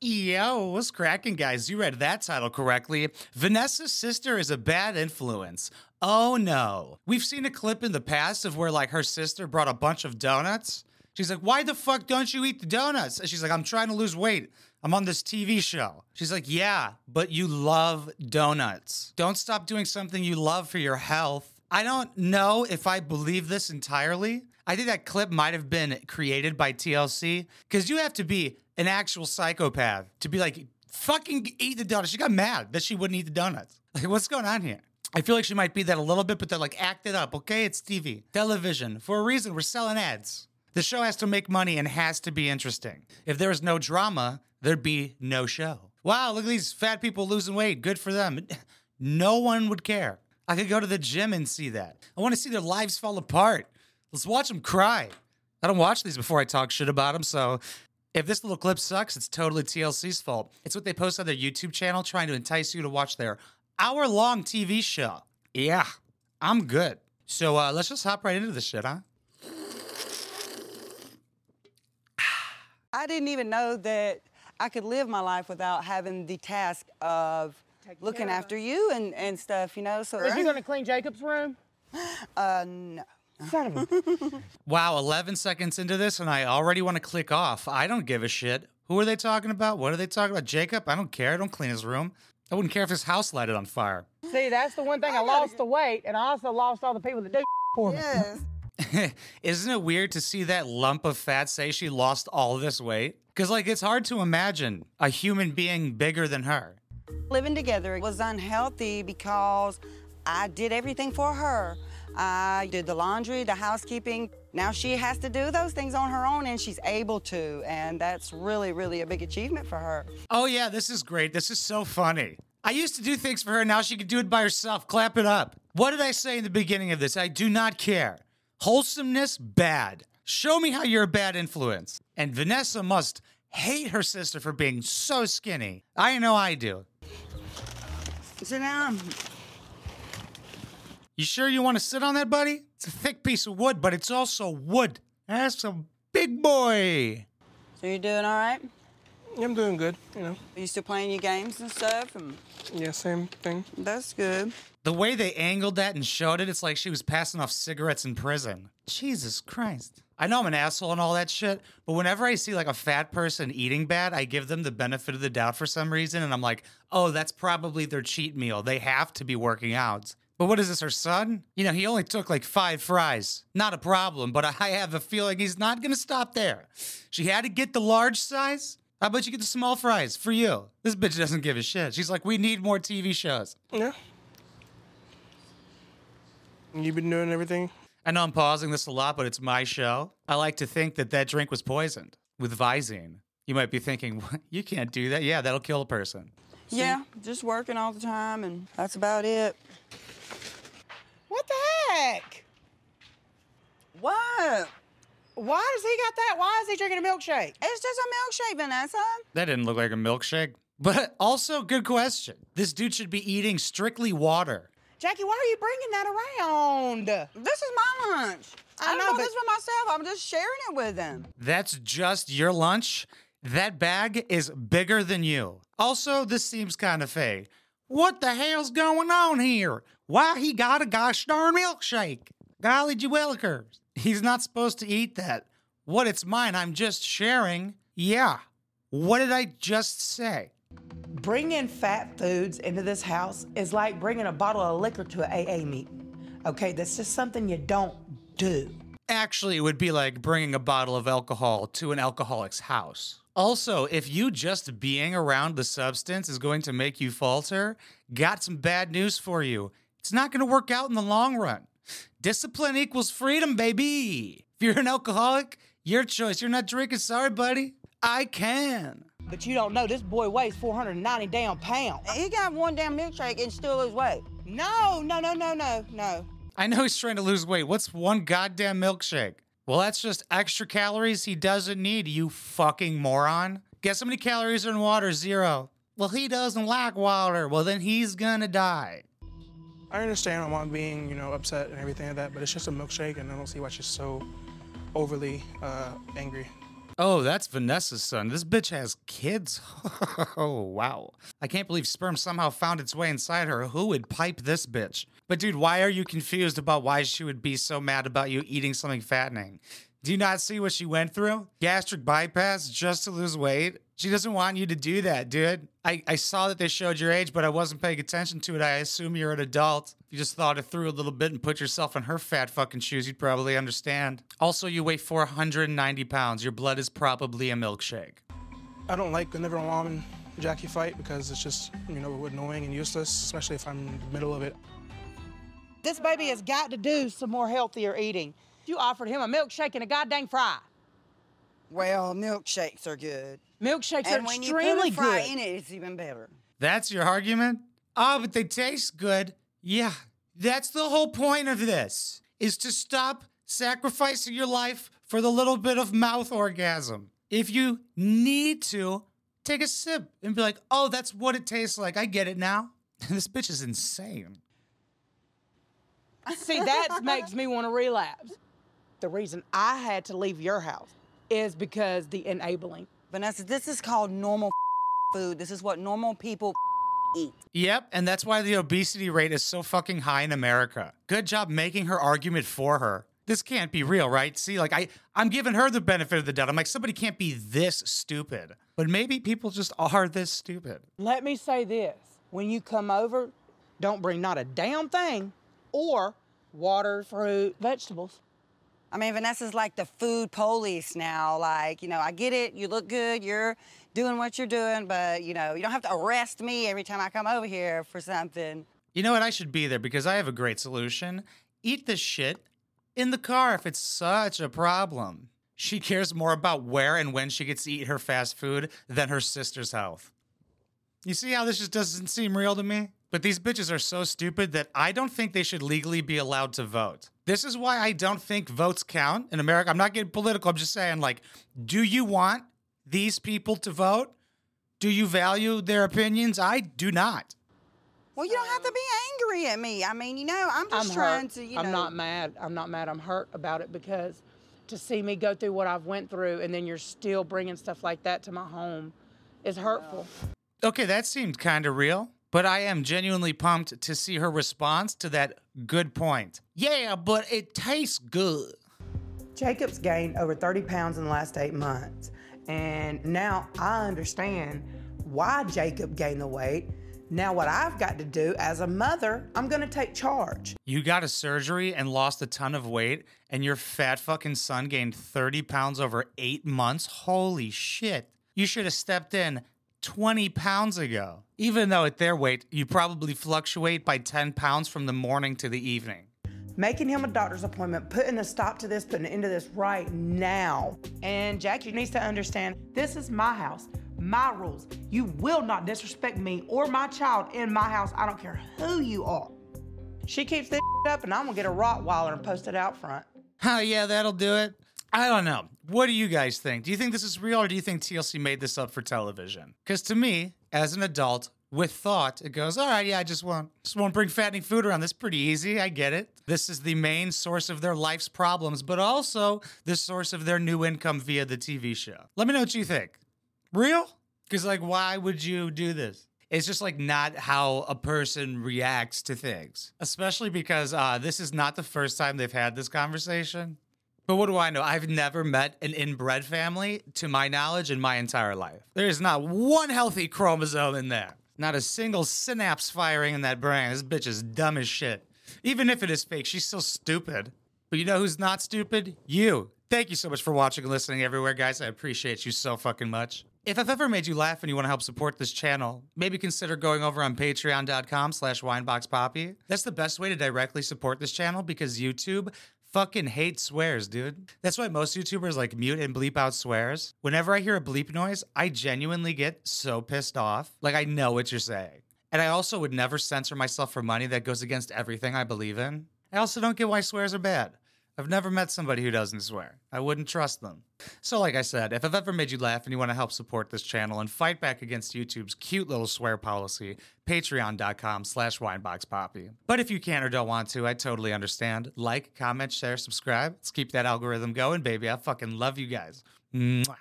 Yo, what's cracking, guys? You read that title correctly. Vanessa's sister is a bad influence. Oh no. We've seen a clip in the past of where, like, her sister brought a bunch of donuts. She's like, Why the fuck don't you eat the donuts? And she's like, I'm trying to lose weight. I'm on this TV show. She's like, Yeah, but you love donuts. Don't stop doing something you love for your health. I don't know if I believe this entirely. I think that clip might have been created by TLC because you have to be an actual psychopath to be like, fucking eat the donuts. She got mad that she wouldn't eat the donuts. Like, what's going on here? I feel like she might be that a little bit, but they're like, act it up, okay? It's TV, television. For a reason, we're selling ads. The show has to make money and has to be interesting. If there was no drama, there'd be no show. Wow, look at these fat people losing weight. Good for them. No one would care. I could go to the gym and see that. I want to see their lives fall apart. Let's watch them cry. I don't watch these before I talk shit about them, so if this little clip sucks, it's totally TLC's fault. It's what they post on their YouTube channel trying to entice you to watch their hour long TV show. Yeah, I'm good. So uh, let's just hop right into this shit, huh? I didn't even know that I could live my life without having the task of looking after you and, and stuff, you know. So Is you gonna clean Jacob's room? uh no. Son of a. Wow, 11 seconds into this, and I already want to click off. I don't give a shit. Who are they talking about? What are they talking about? Jacob? I don't care. I don't clean his room. I wouldn't care if his house lighted on fire. See, that's the one thing I lost the weight, and I also lost all the people that do for me. Yes. Isn't it weird to see that lump of fat say she lost all this weight? Because, like, it's hard to imagine a human being bigger than her. Living together was unhealthy because I did everything for her. I did the laundry, the housekeeping. Now she has to do those things on her own and she's able to. And that's really, really a big achievement for her. Oh, yeah, this is great. This is so funny. I used to do things for her. Now she can do it by herself. Clap it up. What did I say in the beginning of this? I do not care. Wholesomeness, bad. Show me how you're a bad influence. And Vanessa must hate her sister for being so skinny. I know I do. Sit down. You sure you want to sit on that, buddy? It's a thick piece of wood, but it's also wood. That's a big boy. So you doing all right? I'm doing good, you know. Are you still playing your games and stuff? And Yeah, same thing. that's good. The way they angled that and showed it, it's like she was passing off cigarettes in prison. Jesus Christ. I know I'm an asshole and all that shit, but whenever I see like a fat person eating bad, I give them the benefit of the doubt for some reason. And I'm like, oh, that's probably their cheat meal. They have to be working out. But what is this, her son? You know, he only took like five fries. Not a problem, but I have a feeling he's not gonna stop there. She had to get the large size. How about you get the small fries for you? This bitch doesn't give a shit. She's like, we need more TV shows. Yeah. You've been doing everything? I know I'm pausing this a lot, but it's my show. I like to think that that drink was poisoned with Visine. You might be thinking, "What? you can't do that. Yeah, that'll kill a person. Yeah, just working all the time and that's about it. What the heck? What? Why does he got that? Why is he drinking a milkshake? It's just a milkshake, Vanessa. That didn't look like a milkshake. But also, good question. This dude should be eating strictly water. Jackie, why are you bringing that around? This is my lunch. I, I know, bought but- this for myself. I'm just sharing it with them. That's just your lunch? That bag is bigger than you. Also, this seems kind of fake. What the hell's going on here? Why he got a gosh darn milkshake? Golly gee willikers. He's not supposed to eat that. What, it's mine. I'm just sharing. Yeah. What did I just say? Bringing fat foods into this house is like bringing a bottle of liquor to an AA meeting. Okay, that's just something you don't do. Actually, it would be like bringing a bottle of alcohol to an alcoholic's house. Also, if you just being around the substance is going to make you falter, got some bad news for you. It's not going to work out in the long run. Discipline equals freedom, baby. If you're an alcoholic, your choice. You're not drinking. Sorry, buddy. I can. But you don't know this boy weighs 490 damn pounds. He got one damn milkshake and still lose weight. No, no, no, no, no, no. I know he's trying to lose weight. What's one goddamn milkshake? Well, that's just extra calories he doesn't need, you fucking moron. Guess how many calories are in water? Zero. Well, he doesn't like water. Well, then he's gonna die. I understand my mom being, you know, upset and everything like that, but it's just a milkshake, and I don't see why she's so overly uh, angry. Oh, that's Vanessa's son. This bitch has kids. oh, wow. I can't believe sperm somehow found its way inside her. Who would pipe this bitch? But, dude, why are you confused about why she would be so mad about you eating something fattening? Do you not see what she went through? Gastric bypass just to lose weight? She doesn't want you to do that, dude. I, I saw that they showed your age, but I wasn't paying attention to it. I assume you're an adult. If you just thought it through a little bit and put yourself in her fat fucking shoes, you'd probably understand. Also, you weigh 490 pounds. Your blood is probably a milkshake. I don't like whenever a mom and Jackie fight because it's just, you know, annoying and useless, especially if I'm in the middle of it. This baby has got to do some more healthier eating. You offered him a milkshake and a goddamn fry. Well, milkshakes are good. Milkshakes and are when extremely you put a fry good. in it, it's even better. That's your argument? Oh, but they taste good. Yeah, that's the whole point of this, is to stop sacrificing your life for the little bit of mouth orgasm. If you need to, take a sip and be like, oh, that's what it tastes like. I get it now. this bitch is insane. See, that makes me want to relapse. The reason I had to leave your house is because the enabling. Vanessa, this is called normal food. This is what normal people eat. Yep, and that's why the obesity rate is so fucking high in America. Good job making her argument for her. This can't be real, right? See, like I I'm giving her the benefit of the doubt. I'm like somebody can't be this stupid. But maybe people just are this stupid. Let me say this when you come over, don't bring not a damn thing or water, fruit, vegetables. I mean, Vanessa's like the food police now. Like, you know, I get it. You look good. You're doing what you're doing, but, you know, you don't have to arrest me every time I come over here for something. You know what? I should be there because I have a great solution. Eat this shit in the car if it's such a problem. She cares more about where and when she gets to eat her fast food than her sister's health. You see how this just doesn't seem real to me? But these bitches are so stupid that I don't think they should legally be allowed to vote. This is why I don't think votes count in America. I'm not getting political. I'm just saying, like, do you want these people to vote? Do you value their opinions? I do not. Well, you don't have to be angry at me. I mean, you know, I'm just I'm trying hurt. to, you know. I'm not mad. I'm not mad. I'm hurt about it because to see me go through what I've went through and then you're still bringing stuff like that to my home is hurtful. Okay, that seemed kind of real, but I am genuinely pumped to see her response to that good point. Yeah, but it tastes good. Jacob's gained over 30 pounds in the last eight months. And now I understand why Jacob gained the weight. Now, what I've got to do as a mother, I'm going to take charge. You got a surgery and lost a ton of weight, and your fat fucking son gained 30 pounds over eight months? Holy shit. You should have stepped in 20 pounds ago. Even though at their weight, you probably fluctuate by 10 pounds from the morning to the evening. Making him a doctor's appointment, putting a stop to this, putting an end to this right now. And Jackie needs to understand this is my house, my rules. You will not disrespect me or my child in my house. I don't care who you are. She keeps this up, and I'm gonna get a Rottweiler and post it out front. Oh, yeah, that'll do it. I don't know. What do you guys think? Do you think this is real or do you think TLC made this up for television? Because to me, as an adult, with thought, it goes, all right, yeah, I just won't just won't bring fattening food around. This is pretty easy. I get it. This is the main source of their life's problems, but also the source of their new income via the TV show. Let me know what you think. Real? Because like, why would you do this? It's just like not how a person reacts to things, especially because uh, this is not the first time they've had this conversation. But what do I know? I've never met an inbred family, to my knowledge, in my entire life. There is not one healthy chromosome in there. Not a single synapse firing in that brain. This bitch is dumb as shit. Even if it is fake, she's still stupid. But you know who's not stupid? You. Thank you so much for watching and listening everywhere, guys. I appreciate you so fucking much. If I've ever made you laugh and you want to help support this channel, maybe consider going over on patreon.com slash wineboxpoppy. That's the best way to directly support this channel because YouTube fucking hate swears, dude. That's why most YouTubers like mute and bleep out swears. Whenever I hear a bleep noise, I genuinely get so pissed off. Like I know what you're saying. And I also would never censor myself for money that goes against everything I believe in. I also don't get why swears are bad. I've never met somebody who doesn't swear. I wouldn't trust them. So, like I said, if I've ever made you laugh and you want to help support this channel and fight back against YouTube's cute little swear policy, patreon.com slash wineboxpoppy. But if you can't or don't want to, I totally understand. Like, comment, share, subscribe. Let's keep that algorithm going, baby. I fucking love you guys. Mwah.